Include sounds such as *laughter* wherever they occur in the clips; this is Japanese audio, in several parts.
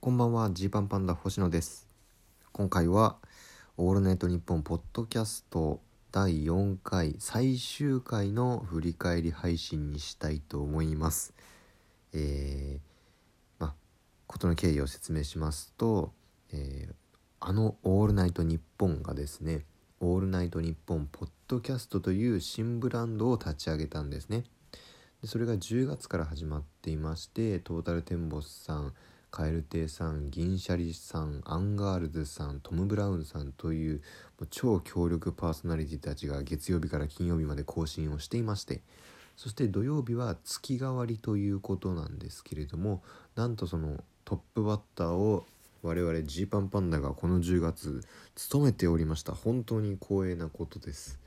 こんばんはジーパンパンダ星野です。今回はオールナイトニッポンポッドキャスト第4回最終回の振り返り配信にしたいと思います。えー、まあことの経緯を説明しますと、えー、あのオールナイトニッポンがですねオールナイトニッポンポッドキャストという新ブランドを立ち上げたんですね。でそれが10月から始まっていましてトータルテンボスさんカエル亭さん銀シャリさんアンガールズさんトム・ブラウンさんという超強力パーソナリティたちが月曜日から金曜日まで更新をしていましてそして土曜日は月替わりということなんですけれどもなんとそのトップバッターを我々ジーパンパンダがこの10月務めておりました。本当に光栄なことです。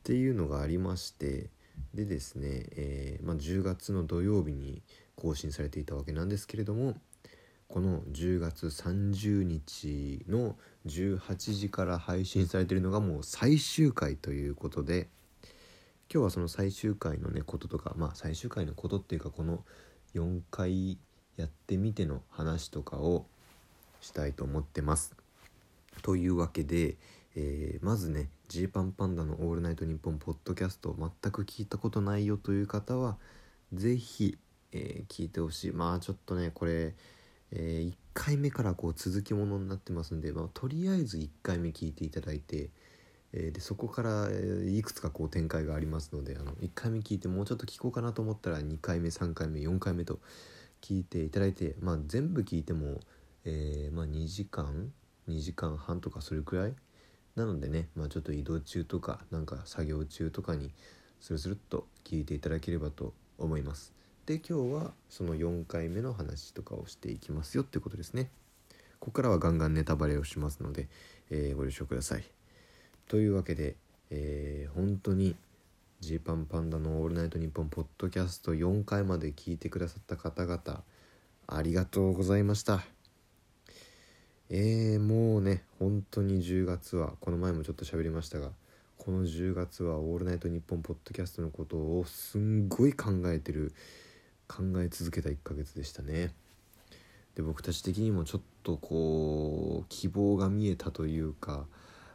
っていうのがありましてでですね、えー、まあ、10月の土曜日に更新されていたわけなんですけれどもこの10月30日の18時から配信されているのがもう最終回ということで今日はその最終回のねこととかまあ最終回のことっていうかこの4回やってみての話とかをしたいと思ってます。というわけで、えー、まずねジーパンパンダの「オールナイトニッポン」ポッドキャスト全く聞いたことないよという方は是非、えー、聞いてほしいまあちょっとねこれ、えー、1回目からこう続きものになってますんで、まあ、とりあえず1回目聞いていただいて、えー、でそこからいくつかこう展開がありますのであの1回目聞いてもうちょっと聞こうかなと思ったら2回目3回目4回目と聞いていただいて、まあ、全部聞いても、えまあ、2時間2時間半とかそれくらい？なのでね、まあ、ちょっと移動中とかなんか作業中とかにスルスルっと聞いていただければと思います。で今日はその4回目の話とかをしていきますよってことですね。ここからはガンガンネタバレをしますので、えー、ご了承ください。というわけで、えー、本当にジーパンパンダの「オールナイトニッポン」ポッドキャスト4回まで聞いてくださった方々ありがとうございました。えー、もうね本当に10月はこの前もちょっと喋りましたがこの10月は「オールナイトニッポン」ポッドキャストのことをすんごい考えてる考え続けた1ヶ月でしたね。で僕たち的にもちょっとこう希望が見えたというか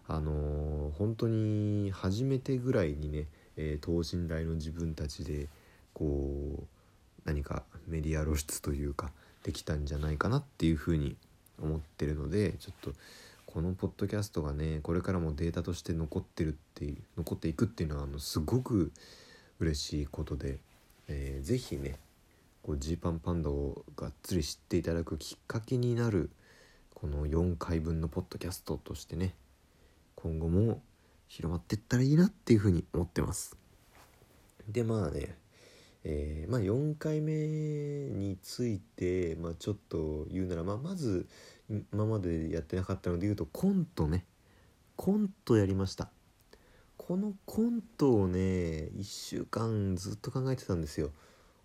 あのー、本当に初めてぐらいにね、えー、等身大の自分たちでこう何かメディア露出というかできたんじゃないかなっていうふうに思ってるのでちょっとこのポッドキャストがねこれからもデータとして残ってるっていう残っていくっていうのはあのすごく嬉しいことで、えー、ぜひねこうジーパンパンダをがっつり知っていただくきっかけになるこの4回分のポッドキャストとしてね今後も広まっていったらいいなっていうふうに思ってます。でまあねえー、まあ、4回目について、まあ、ちょっと言うなら、まあ、まず今までやってなかったので言うとコントね。コントやりました。このコントをね1週間ずっと考えてたんですよ。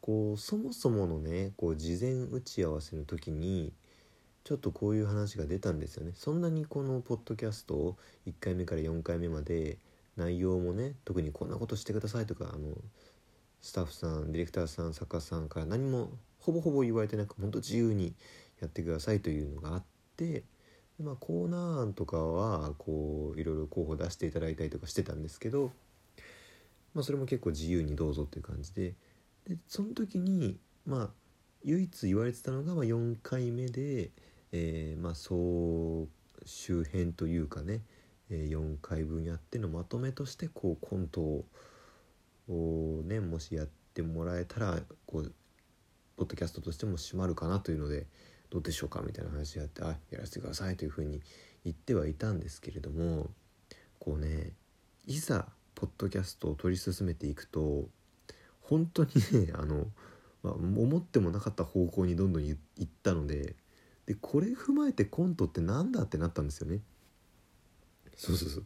こうそもそものねこう事前打ち合わせの時にちょっとこういう話が出たんですよね。そんなにこのポッドキャストを1回目から4回目まで内容もね特にこんなことしてくださいとかあのスタッフさんディレクターさん作家さんから何もほぼほぼ言われてなく本当自由にやってくださいというのがあってまあ、コーナー案とかはこういろいろ候補出していただいたりとかしてたんですけど、まあ、それも結構自由にどうぞっていう感じででその時にまあ唯一言われてたのがまあ4回目で、えー、まあ総周辺というかね、えー、4回分やってのまとめとしてこうコントをねもしやってもらえたらこうポッドキャストとしても閉まるかなというのでどうでしょうかみたいな話やってあやらせてくださいというふうに言ってはいたんですけれどもこうねいざポッドキャストを取り進めていくと本当にね *laughs* あの、まあ、思ってもなかった方向にどんどんいったのででこれ踏まえてコントって何だってなったんですよね。そうそうそう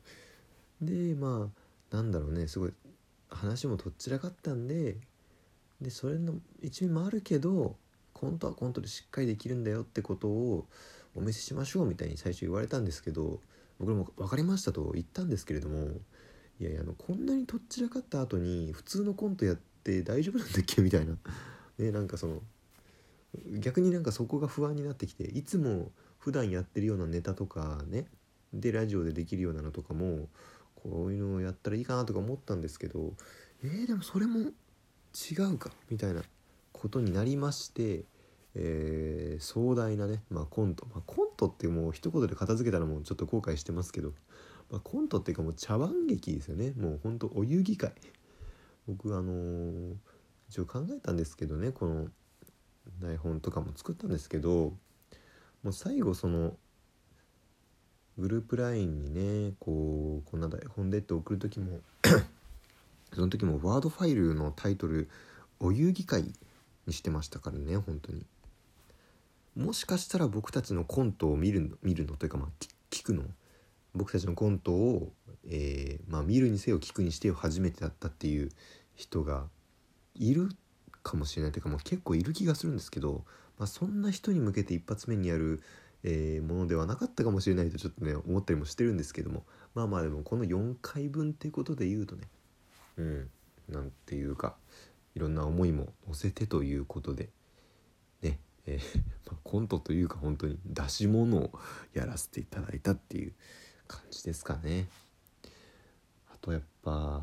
でまあなんだろうねすごい話もとっちらかったんででそれの一面もあるけどコントはコントでしっかりできるんだよってことをお見せしましょうみたいに最初言われたんですけど僕も分かりましたと言ったんですけれどもいやいやあのこんなにとっちらかった後に普通のコントやって大丈夫なんだっけ？*laughs* みたいな。ねなんかその逆になんかそこが不安になってきていつも普段やってるようなネタとかねでラジオでできるようなのとかもこういうのをやったらいいかなとか思ったんですけどえー、でもそれも違うかみたいなことになりまして、えー、壮大なね、まあ、コント、まあ、コントってもう一言で片付けたらもうちょっと後悔してますけど、まあ、コントっていうかもう茶碗劇ですよね。もうほんとお遊戯会。僕あのー、一応考えたんですけどねこの台本とかも作ったんですけどもう最後そのグループ LINE にねこうこんな台本でって送る時も *coughs* その時もワードファイルのタイトル「お遊戯会」にしてましたからね本当に。もしかしたら僕たちのコントを見るの見るのというかまあ聞くの僕たちのコントを、えー、まあ、見るにせよ聞くにしてよ初めてだったっていう人がいるかもしれないというかもう結構いる気がするんですけど、まあ、そんな人に向けて一発目にやる、えー、ものではなかったかもしれないとちょっとね思ったりもしてるんですけどもまあまあでもこの4回分っていうことで言うとねうんなんていうかいろんな思いも乗せてということでねえー、まあ、コントというか本当に出し物をやらせていただいたっていう感じですかね。あとやっぱ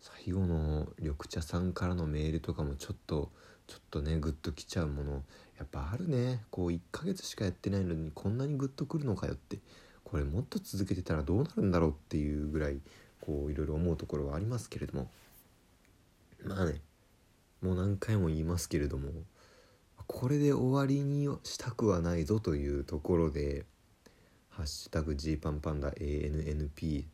最後の緑茶さんからのメールとかもちょっとちょっとねグッときちゃうものやっぱあるね。こう1ヶ月しかやってないのにこんなにグッとくるのかよって。これもっと続けてたらどうなるんだろうっていうぐらいこういろいろ思うところはありますけれども。まあねもう何回も言いますけれどもこれで終わりにしたくはないぞというところで「ハッシュタグ #G パンパンダ ANNP」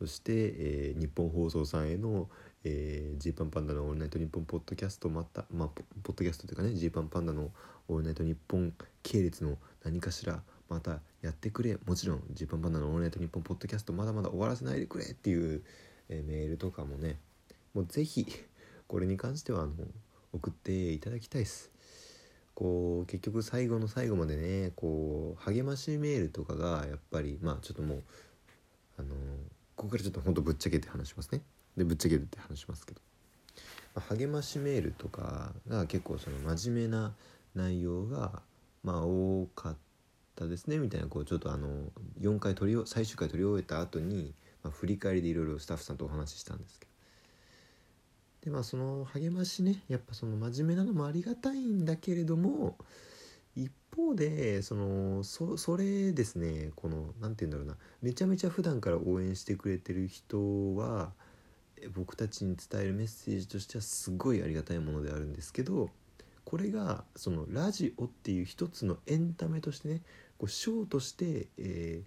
そして、えー、日本放送さんへの「えー、G パンパンダのオールナイトニッポン」ポッドキャストまたまあポッドキャストというかね G パンパンダの「オールナイトニッポン」系列の何かしらまたやってくれ。もちろんジーパンパンダのオールナイトニッポンポッドキャストまだまだ終わらせないでくれっていう、えー、メールとかもねもうぜひこれに関してはあの送っていただきたいです。こう結局最後の最後までねこう励ましメールとかがやっぱりまあちょっともうあのここからちょっとほんとぶっちゃけて話しますね。でぶっちゃけてって話しますけど、まあ、励ましメールとかが結構その真面目な内容がまあ多かったったですねみたいなこうちょっとあの4回取り最終回取り終えた後に、まあ、振り返りでいろいろスタッフさんとお話ししたんですけど。でまあその励ましねやっぱその真面目なのもありがたいんだけれども一方でそのそそれですねこの何て言うんだろうなめちゃめちゃ普段から応援してくれてる人は僕たちに伝えるメッセージとしてはすごいありがたいものであるんですけどこれがそのラジオっていう一つのエンタメとしてねこうショーとして、え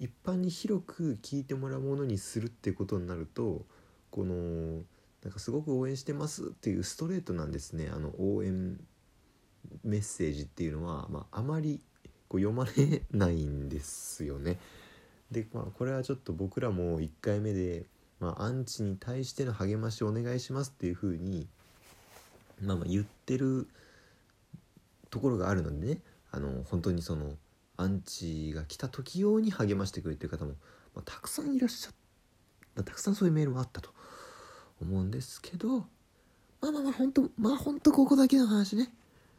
ー、一般に広く聞いてもらうものにするってことになるとこのなんかすごく応援してますっていうストレートなんですね。あの応援メッセージっていうのは、まあ、あまりこう読まれないんですよね。でまあこれはちょっと僕らも1回目で、まあ、アンチに対しての励ましをお願いしますっていうふうに、まあ、まあ言ってるところがあるのでね。あの本当にそのアンチが来た時用に励ましてくれてる方も、まあ、たくさんいらっしゃったたくさんそういうメールもあったと。思うんですけどまあまあまあ本当まあ本当ここだけの話ね。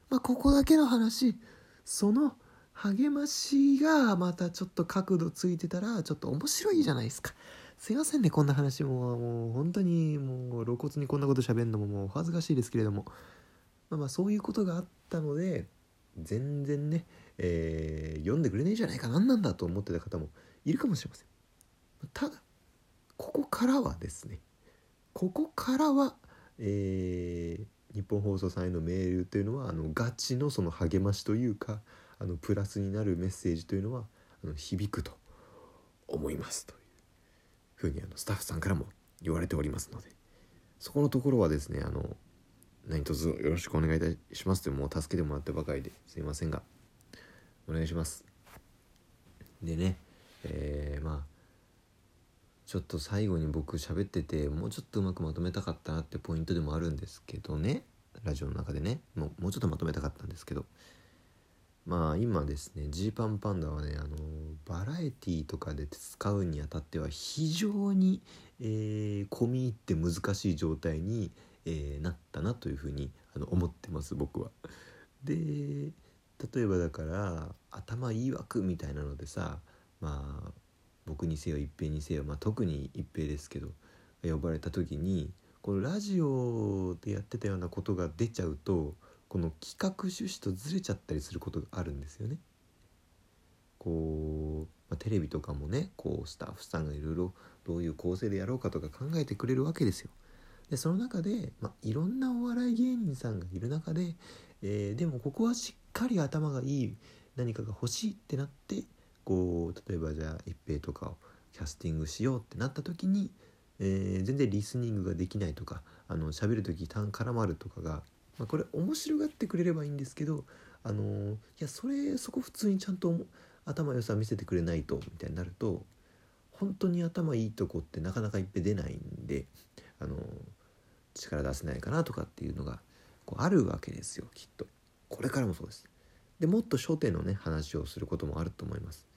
まあここだけの話。その励ましがまたちょっと角度ついてたらちょっと面白いじゃないですか。すいませんねこんな話も。もう本当にもう露骨にこんなこと喋るのももうお恥ずかしいですけれども。まあまあそういうことがあったので全然ねえー、読んでくれねえじゃないか何なんだと思ってた方もいるかもしれません。ただここからはですねここからは、えー、日本放送さんへのメールというのはあのガチのその励ましというかあのプラスになるメッセージというのはあの響くと思いますというふうにあのスタッフさんからも言われておりますのでそこのところはですねあの何卒よろしくお願いいたしますともう助けてもらってばかりですいませんがお願いします。でねえー、まあちょっと最後に僕喋っててもうちょっとうまくまとめたかったなってポイントでもあるんですけどね。ラジオの中でね。もうもうちょっとまとめたかったんですけど。まあ今ですねジーパンパンダはねあのバラエティーとかで使うにあたっては非常に、えー、込み入って難しい状態に、えー、なったなというふうにあの思ってます僕は。で例えばだから頭いい枠みたいなのでさまあ僕にせよ一平にせよ、まあ、特に一平ですけど呼ばれた時にこのラジオでやってたようなことが出ちゃうとこの企画趣旨とずれちゃったりすることがあるんですよね。こう、まあ、テレビとかもねこうスタッフさんがいろいろどういう構成でやろうかとか考えてくれるわけですよ。でその中で、まあ、いろんなお笑い芸人さんがいる中で、えー、でもここはしっかり頭がいい何かが欲しいってなってこう例えばじゃあ一平とかをキャスティングしようってなった時に、えー、全然リスニングができないとかあの喋る時単絡まるとかが、まあ、これ面白がってくれればいいんですけどあのー、いやそれそこ普通にちゃんと頭良さ見せてくれないとみたいになると本当に頭いいとこってなかなかいっぺ出ないんであのー力出せないかなとかっていうのがこうあるわけですよきっと。これからもそうです。でもっと初手のね話をすることもあると思います。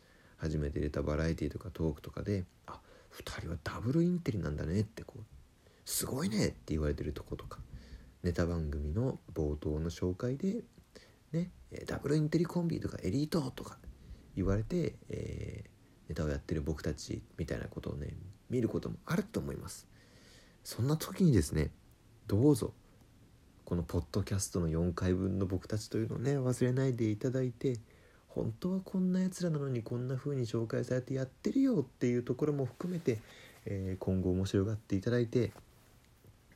初めて出たバラエティとかトークとかで「あ2人はダブルインテリなんだね」ってこう「すごいね」って言われてるとことか。ネタ番組の冒頭の紹介でねダブルインテリコンビとかエリートとか言われて、えー、ネタをやってる僕たちみたいなことをね見ることもあると思います。そんな時にですねどうぞこのポッドキャストの4回分の僕たちというのをね忘れないでいただいて本当はこんなやつらなのにこんな風に紹介されてやってるよっていうところも含めて、えー、今後面白がっていただいて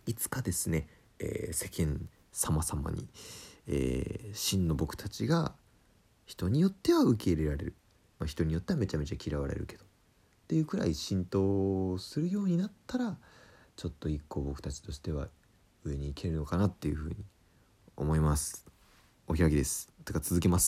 いつかですね、えー、世間様々に、えー、真の僕たちが人によっては受け入れられる、まあ、人によってはめちゃめちゃ嫌われるけど。っていうくらい浸透するようになったらちょっと一個僕たちとしては上に行けるのかなっていうふうに思います。お開きです。てか続けます。